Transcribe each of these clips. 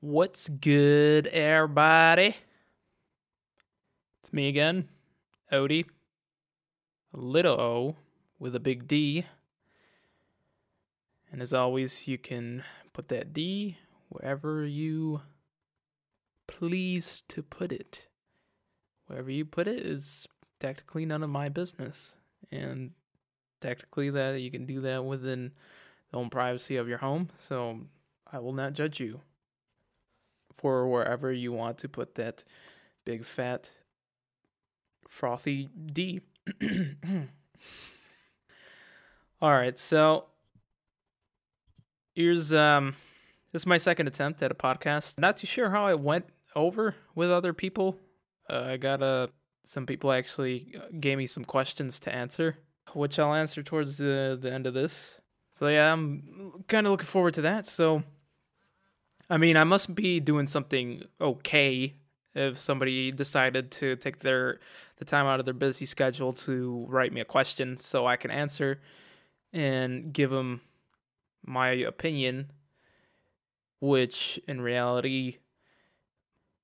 What's good, everybody? It's me again, Odie. Little O with a big D. And as always, you can put that D wherever you please to put it. Wherever you put it is technically none of my business. And technically that you can do that within the own privacy of your home. So I will not judge you for wherever you want to put that big fat frothy D. All right, so here's um this is my second attempt at a podcast. Not too sure how it went over with other people. Uh, I got uh, some people actually gave me some questions to answer, which I'll answer towards the the end of this. So yeah, I'm kind of looking forward to that. So I mean, I must be doing something okay if somebody decided to take their the time out of their busy schedule to write me a question so I can answer and give them my opinion which in reality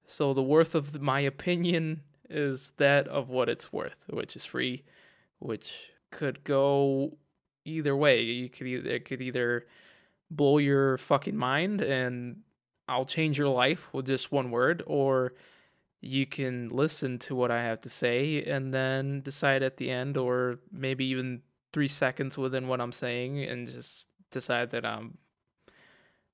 so the worth of my opinion is that of what it's worth which is free which could go either way. You could either it could either blow your fucking mind and I'll change your life with just one word, or you can listen to what I have to say and then decide at the end, or maybe even three seconds within what I'm saying, and just decide that I'm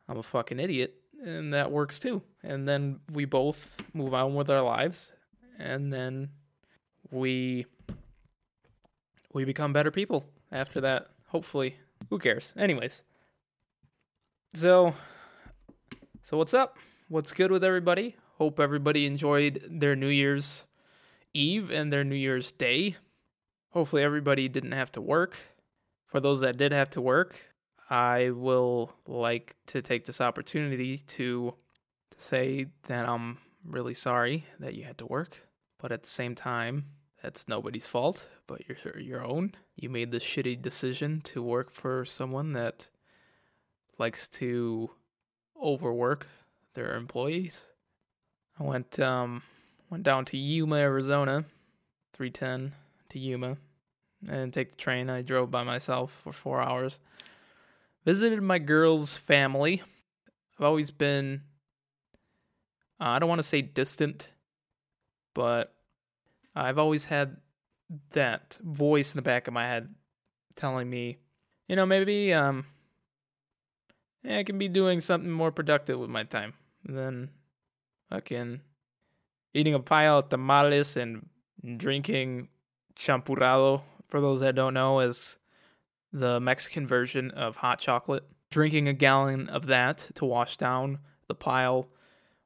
I'm a fucking idiot, and that works too. And then we both move on with our lives, and then we we become better people after that. Hopefully, who cares? Anyways, so so, what's up? What's good with everybody? Hope everybody enjoyed their New Year's Eve and their New Year's Day. Hopefully, everybody didn't have to work. For those that did have to work, I will like to take this opportunity to say that I'm really sorry that you had to work, but at the same time, that's nobody's fault but your your own. You made the shitty decision to work for someone that likes to overwork their employees. I went um went down to Yuma, Arizona, 310 to Yuma. Didn't take the train. I drove by myself for 4 hours. Visited my girl's family. I've always been uh, I don't want to say distant, but I've always had that voice in the back of my head telling me, you know, maybe um I can be doing something more productive with my time than fucking eating a pile of tamales and drinking champurrado. For those that don't know, is the Mexican version of hot chocolate. Drinking a gallon of that to wash down the pile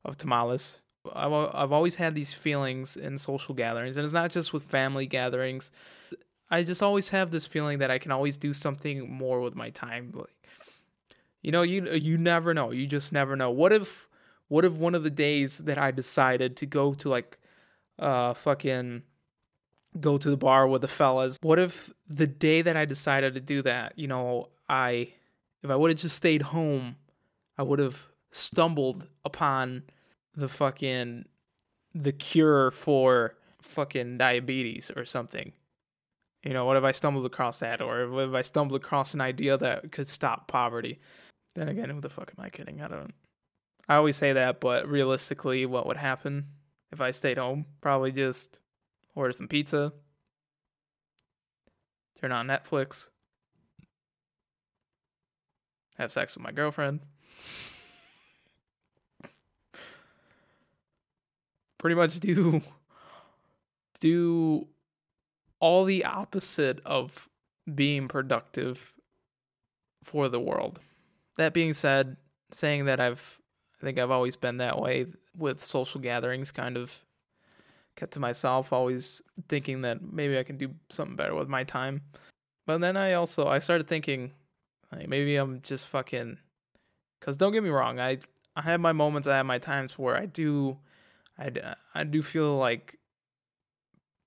of tamales. I've I've always had these feelings in social gatherings, and it's not just with family gatherings. I just always have this feeling that I can always do something more with my time. Like you know, you you never know. You just never know. What if what if one of the days that I decided to go to like uh fucking go to the bar with the fellas, what if the day that I decided to do that, you know, I if I would have just stayed home, I would have stumbled upon the fucking the cure for fucking diabetes or something. You know, what if I stumbled across that or what if I stumbled across an idea that could stop poverty? Then again, who the fuck am I kidding? I don't. I always say that, but realistically, what would happen if I stayed home? Probably just order some pizza, turn on Netflix, have sex with my girlfriend. Pretty much do do all the opposite of being productive for the world that being said, saying that I've I think I've always been that way with social gatherings, kind of kept to myself, always thinking that maybe I can do something better with my time. But then I also I started thinking like maybe I'm just fucking cuz don't get me wrong, I I have my moments, I have my times where I do I I do feel like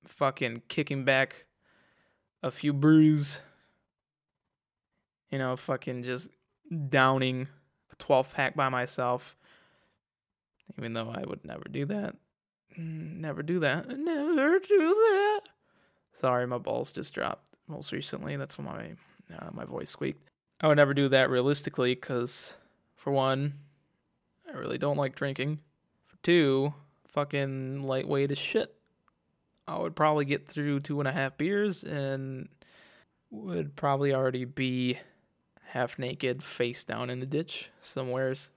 fucking kicking back a few brews you know, fucking just downing a 12 pack by myself, even though I would never do that. Never do that. Never do that. Sorry, my balls just dropped most recently. That's why my uh, my voice squeaked. I would never do that realistically because, for one, I really don't like drinking. For two, fucking lightweight as shit. I would probably get through two and a half beers and would probably already be half naked, face down in the ditch somewheres.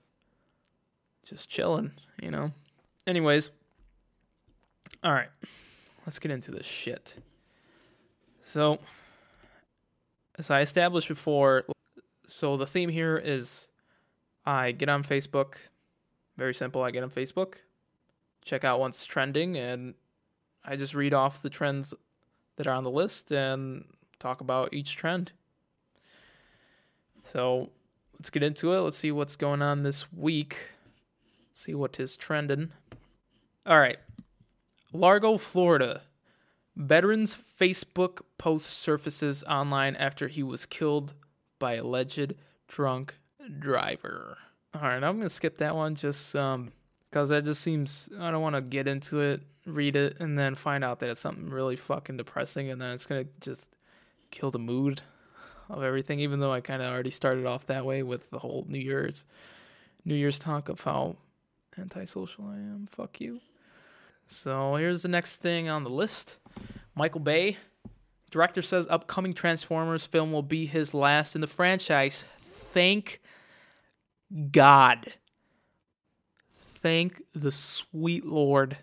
Just chilling, you know. Anyways, all right, let's get into this shit. So, as I established before, so the theme here is I get on Facebook. Very simple. I get on Facebook, check out what's trending, and I just read off the trends that are on the list and talk about each trend. So let's get into it. Let's see what's going on this week. See what is trending. All right. Largo, Florida. Veteran's Facebook post surfaces online after he was killed by alleged drunk driver. All right, I'm gonna skip that one just um because that just seems I don't want to get into it, read it, and then find out that it's something really fucking depressing, and then it's gonna just kill the mood of everything. Even though I kind of already started off that way with the whole New Year's New Year's talk of how antisocial I am. Fuck you. So here's the next thing on the list. Michael Bay, director says upcoming Transformers film will be his last in the franchise. Thank God. Thank the sweet Lord.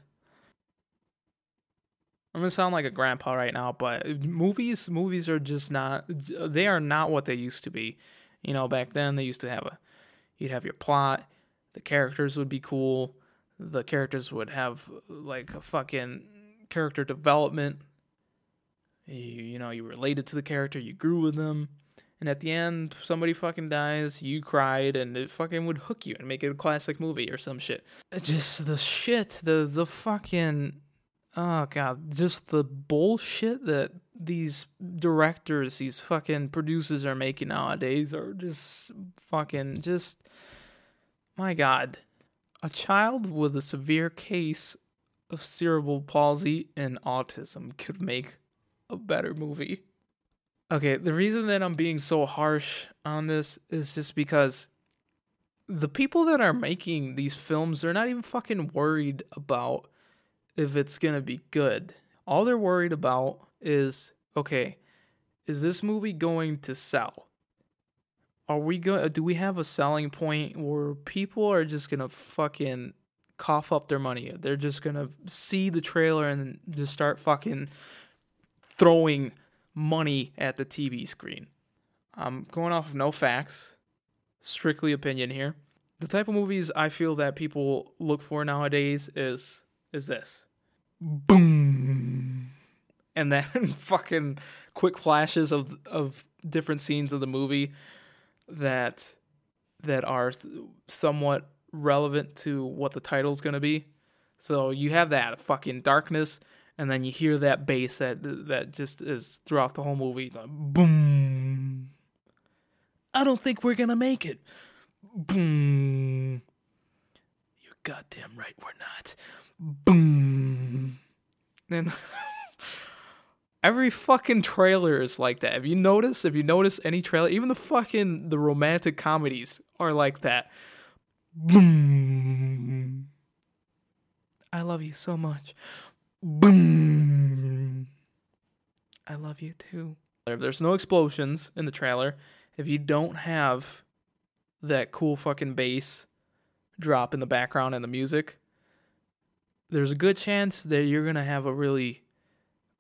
I'm gonna sound like a grandpa right now, but movies, movies are just not. They are not what they used to be. You know, back then they used to have a. You'd have your plot. The characters would be cool. The characters would have like a fucking character development. You, you know, you related to the character, you grew with them, and at the end, somebody fucking dies, you cried, and it fucking would hook you and make it a classic movie or some shit. Just the shit, the the fucking oh god, just the bullshit that these directors, these fucking producers are making nowadays are just fucking just my god. A child with a severe case of cerebral palsy and autism could make a better movie. Okay, the reason that I'm being so harsh on this is just because the people that are making these films, they're not even fucking worried about if it's gonna be good. All they're worried about is okay, is this movie going to sell? Are we going do we have a selling point where people are just gonna fucking cough up their money? They're just gonna see the trailer and just start fucking throwing money at the TV screen. I'm going off of no facts, strictly opinion here. The type of movies I feel that people look for nowadays is is this. Boom. And then fucking quick flashes of of different scenes of the movie that that are somewhat relevant to what the title's going to be. So you have that fucking darkness and then you hear that bass that that just is throughout the whole movie. Like, boom. I don't think we're gonna make it. Boom. You're goddamn right, we're not. Boom. Then every fucking trailer is like that. Have you noticed? Have you noticed any trailer? Even the fucking the romantic comedies are like that. Boom. I love you so much. Boom. I love you too. If there's no explosions in the trailer, if you don't have that cool fucking bass drop in the background and the music, there's a good chance that you're gonna have a really,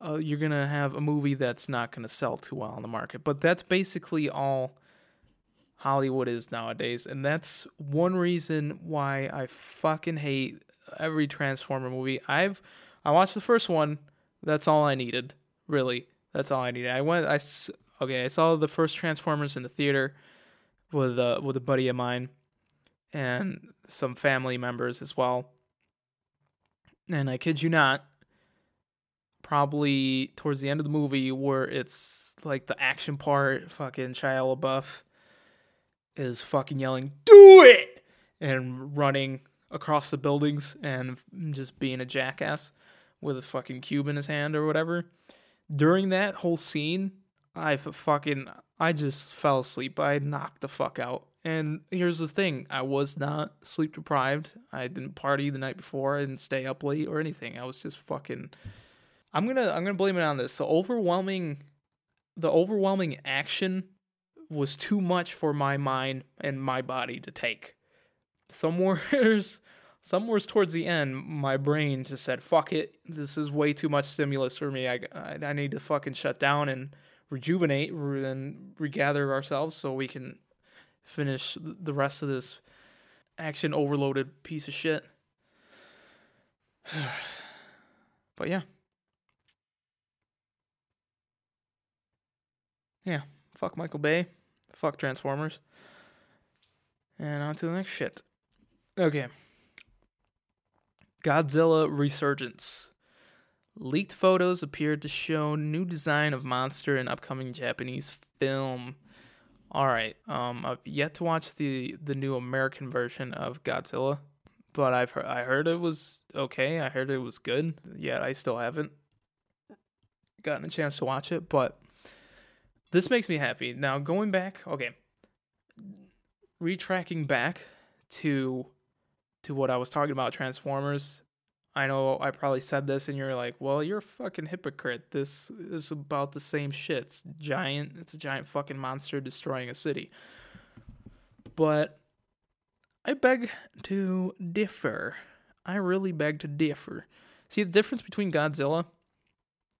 uh, you're gonna have a movie that's not gonna sell too well on the market. But that's basically all Hollywood is nowadays, and that's one reason why I fucking hate every Transformer movie. I've I watched the first one. That's all I needed. Really, that's all I needed. I went. I okay. I saw the first Transformers in the theater with uh, with a buddy of mine and some family members as well. And I kid you not, probably towards the end of the movie where it's like the action part, fucking Shia LaBeouf is fucking yelling, "Do it!" and running across the buildings and just being a jackass with a fucking cube in his hand or whatever. During that whole scene, I fucking I just fell asleep. I knocked the fuck out. And here's the thing, I was not sleep deprived. I didn't party the night before. I didn't stay up late or anything. I was just fucking I'm to I'm to blame it on this. The overwhelming the overwhelming action was too much for my mind and my body to take. Somewhere's somewhere's towards the end, my brain just said, "Fuck it, this is way too much stimulus for me. I I, I need to fucking shut down and rejuvenate and regather ourselves so we can finish the rest of this action overloaded piece of shit." but yeah. Yeah, fuck Michael Bay. Fuck Transformers. And on to the next shit. Okay. Godzilla Resurgence. Leaked photos appeared to show new design of monster in upcoming Japanese film. All right, um, I've yet to watch the the new American version of Godzilla, but I've heard, I heard it was okay. I heard it was good. Yet I still haven't gotten a chance to watch it, but this makes me happy. Now going back, okay, retracking back to to what I was talking about Transformers. I know I probably said this and you're like, "Well, you're a fucking hypocrite. This is about the same shit. It's giant. It's a giant fucking monster destroying a city." But I beg to differ. I really beg to differ. See the difference between Godzilla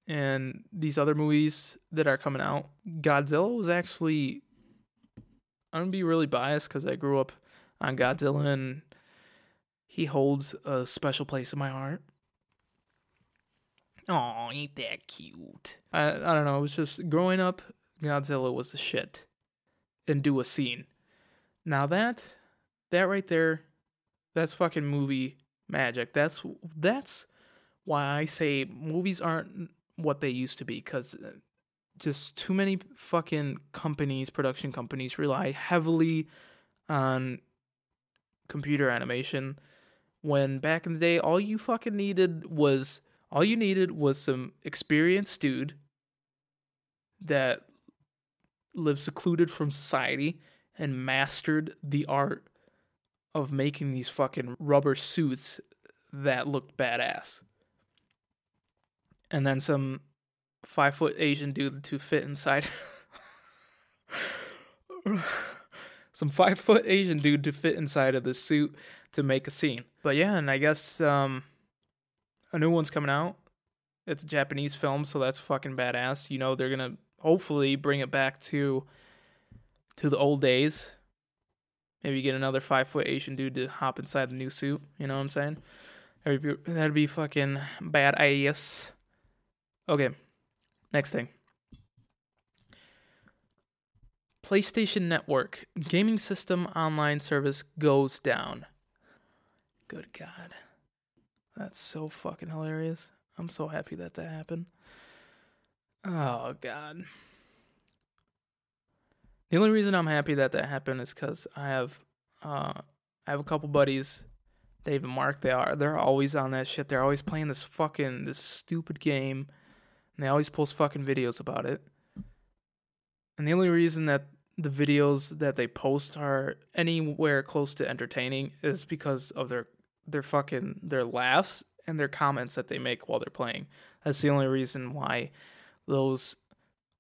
and these other movies that are coming out, Godzilla was actually. I'm gonna be really biased because I grew up on Godzilla and he holds a special place in my heart. Oh, ain't that cute? I I don't know. It was just growing up. Godzilla was the shit, and do a scene. Now that that right there, that's fucking movie magic. That's that's why I say movies aren't what they used to be because uh, just too many fucking companies, production companies, rely heavily on computer animation. When back in the day, all you fucking needed was all you needed was some experienced dude that lived secluded from society and mastered the art of making these fucking rubber suits that looked badass and then some five foot Asian dude to fit inside. some five foot Asian dude to fit inside of the suit to make a scene. But yeah, and I guess um, a new one's coming out. It's a Japanese film, so that's fucking badass. You know they're gonna hopefully bring it back to to the old days. Maybe get another five foot Asian dude to hop inside the new suit. You know what I'm saying? That'd be, that'd be fucking. Okay, next thing. PlayStation Network gaming system online service goes down. Good God. That's so fucking hilarious. I'm so happy that that happened. Oh, God. The only reason I'm happy that that happened is because I have, uh, I have a couple buddies, Dave and Mark. They are they're always on that shit. They're always playing this fucking this stupid game and they always post fucking videos about it. And the only reason that the videos that they post are anywhere close to entertaining is because of their their fucking their laughs and their comments that they make while they're playing. That's the only reason why those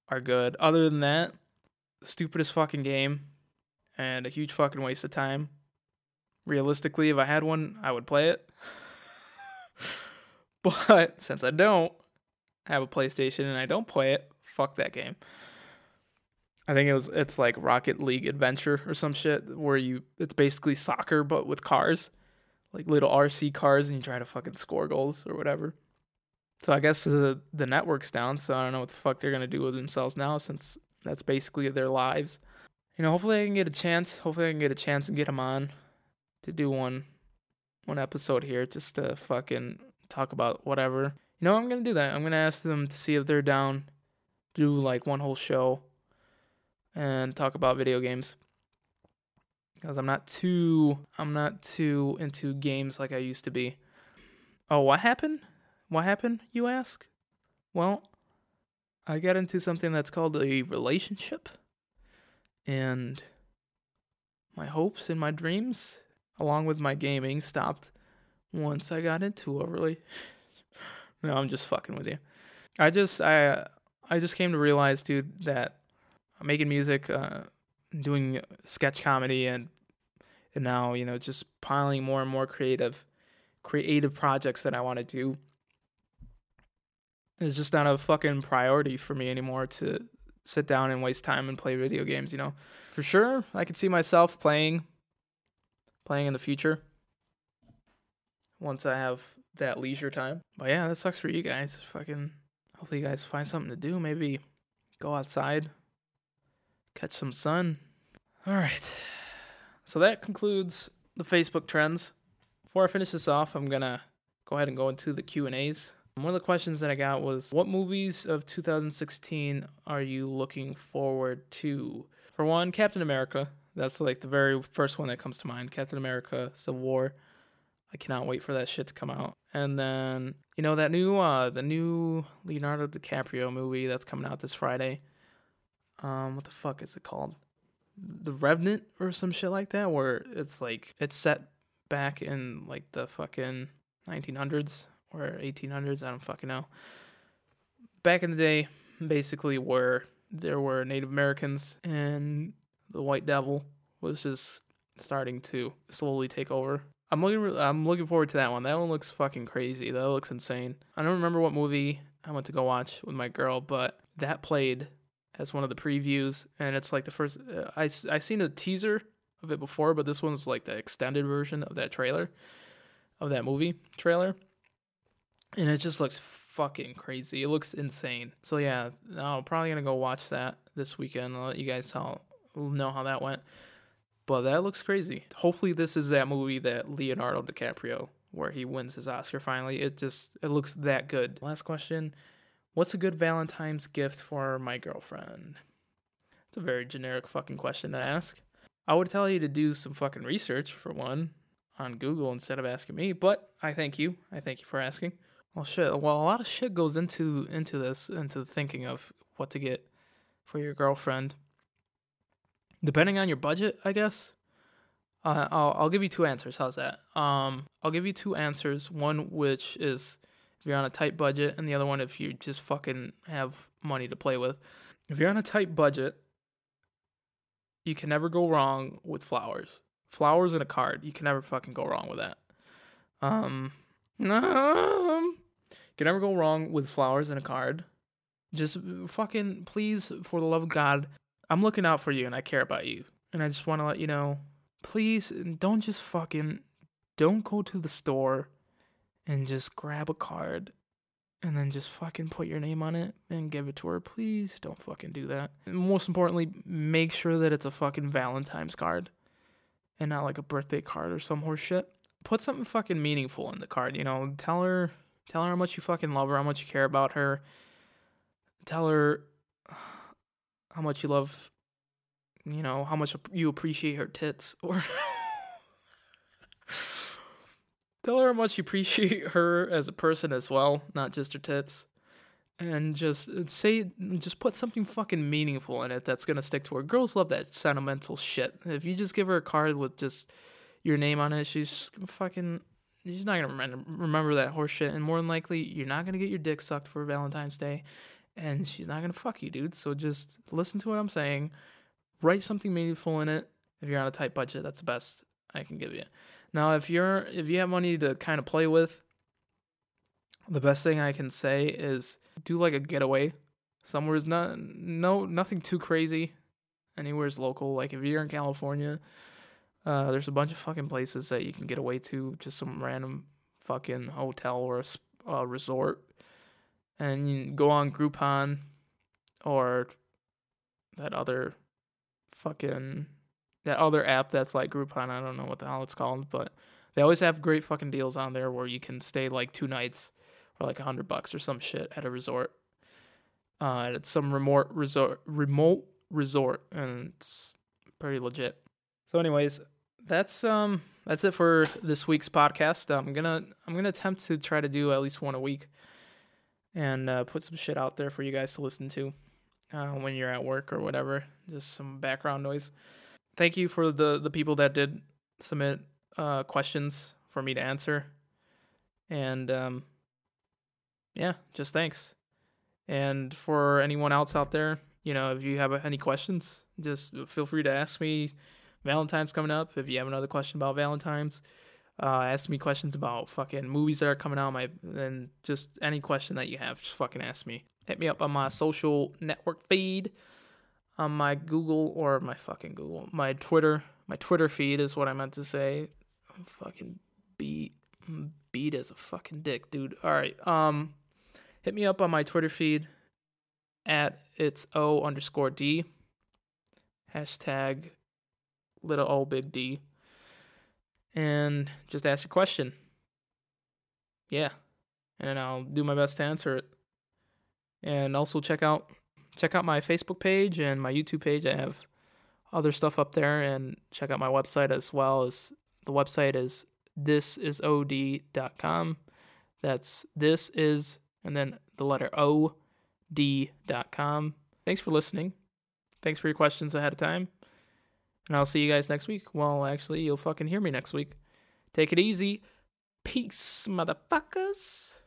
are good. Other than that, stupidest fucking game and a huge fucking waste of time. Realistically, if I had one, I would play it. but since I don't, have a PlayStation and I don't play it, fuck that game. I think it was it's like Rocket League Adventure or some shit where you it's basically soccer but with cars. Like little RC cars and you try to fucking score goals or whatever. So I guess the the network's down, so I don't know what the fuck they're gonna do with themselves now since that's basically their lives. You know, hopefully I can get a chance. Hopefully I can get a chance and get them on to do one one episode here just to fucking talk about whatever you know, I'm gonna do that. I'm gonna ask them to see if they're down, do like one whole show, and talk about video games. because I'm not too I'm not too into games like I used to be. Oh, what happened? What happened, you ask? Well, I got into something that's called a relationship. And my hopes and my dreams, along with my gaming, stopped once I got into a really No, I'm just fucking with you. I just I I just came to realize, dude, that making music, uh, doing sketch comedy, and and now you know just piling more and more creative creative projects that I want to do It's just not a fucking priority for me anymore to sit down and waste time and play video games, you know. For sure, I could see myself playing playing in the future once I have that leisure time. But yeah, that sucks for you guys. Fucking hopefully you guys find something to do, maybe go outside, catch some sun. All right. So that concludes the Facebook trends. Before I finish this off, I'm going to go ahead and go into the Q&As. One of the questions that I got was what movies of 2016 are you looking forward to? For one, Captain America. That's like the very first one that comes to mind. Captain America Civil War. I cannot wait for that shit to come out. And then, you know, that new uh the new Leonardo DiCaprio movie that's coming out this Friday. Um what the fuck is it called? The Revenant or some shit like that where it's like it's set back in like the fucking 1900s or 1800s, I don't fucking know. Back in the day, basically, where there were Native Americans and the White Devil was just starting to slowly take over. I'm looking. I'm looking forward to that one. That one looks fucking crazy. That looks insane. I don't remember what movie I went to go watch with my girl, but that played as one of the previews, and it's like the first. Uh, I I seen a teaser of it before, but this one's like the extended version of that trailer, of that movie trailer and it just looks fucking crazy. It looks insane. So yeah, I'm probably gonna go watch that this weekend. I'll let you guys all know how that went. But that looks crazy. Hopefully, this is that movie that Leonardo DiCaprio, where he wins his Oscar finally. It just it looks that good. Last question: What's a good Valentine's gift for my girlfriend? It's a very generic fucking question to ask. I would tell you to do some fucking research for one on Google instead of asking me, but I thank you. I thank you for asking. Well, shit. Well, a lot of shit goes into into this, into thinking of what to get for your girlfriend. Depending on your budget, I guess. Uh, I'll I'll give you two answers. How's that? Um, I'll give you two answers. One which is you're on a tight budget, and the other one if you just fucking have money to play with. If you're on a tight budget, you can never go wrong with flowers. Flowers and a card. You can never fucking go wrong with that. Um, um, can never go wrong with flowers and a card. Just fucking please, for the love of God, I'm looking out for you and I care about you. And I just want to let you know, please don't just fucking don't go to the store and just grab a card and then just fucking put your name on it and give it to her. Please don't fucking do that. And most importantly, make sure that it's a fucking Valentine's card and not like a birthday card or some horse shit put something fucking meaningful in the card. You know, tell her, tell her how much you fucking love her, how much you care about her. Tell her how much you love, you know, how much you appreciate her tits, or tell her how much you appreciate her as a person as well, not just her tits. And just uh, say, just put something fucking meaningful in it that's gonna stick to her. Girls love that sentimental shit. If you just give her a card with just your name on it, she's fucking. She's not gonna remember, remember that horse shit, and more than likely, you're not gonna get your dick sucked for Valentine's Day, and she's not gonna fuck you, dude. So just listen to what I'm saying, write something meaningful in it. If you're on a tight budget, that's the best I can give you. Now, if you're if you have money to kind of play with, the best thing I can say is do like a getaway somewhere's not no nothing too crazy. Anywhere's local. Like if you're in California, uh, there's a bunch of fucking places that you can get away to, just some random fucking hotel or a uh, resort, and you go on Groupon or that other fucking that other app that's like Groupon. I don't know what the hell it's called, but they always have great fucking deals on there where you can stay like two nights for like a hundred bucks or some shit at a resort. Uh, it's some remote resort, remote resort, and it's pretty legit. So, anyways, that's um that's it for this week's podcast. I'm gonna I'm gonna attempt to try to do at least one a week, and uh, put some shit out there for you guys to listen to uh, when you're at work or whatever. Just some background noise. Thank you for the the people that did submit uh, questions for me to answer, and um, yeah, just thanks. And for anyone else out there, you know, if you have any questions, just feel free to ask me. Valentine's coming up. If you have another question about Valentine's, uh, ask me questions about fucking movies that are coming out. My and just any question that you have, just fucking ask me. Hit me up on my social network feed, on my Google or my fucking Google, my Twitter. My Twitter feed is what I meant to say. I'm fucking beat beat as a fucking dick, dude. All right. Um hit me up on my Twitter feed at it's O underscore D. Hashtag little O big D. And just ask a question. Yeah. And I'll do my best to answer it. And also check out check out my Facebook page and my YouTube page. I have other stuff up there and check out my website as well as the website is thisisod.com. That's this is and then the letter O D.com. Thanks for listening. Thanks for your questions ahead of time. And I'll see you guys next week. Well, actually, you'll fucking hear me next week. Take it easy. Peace, motherfuckers.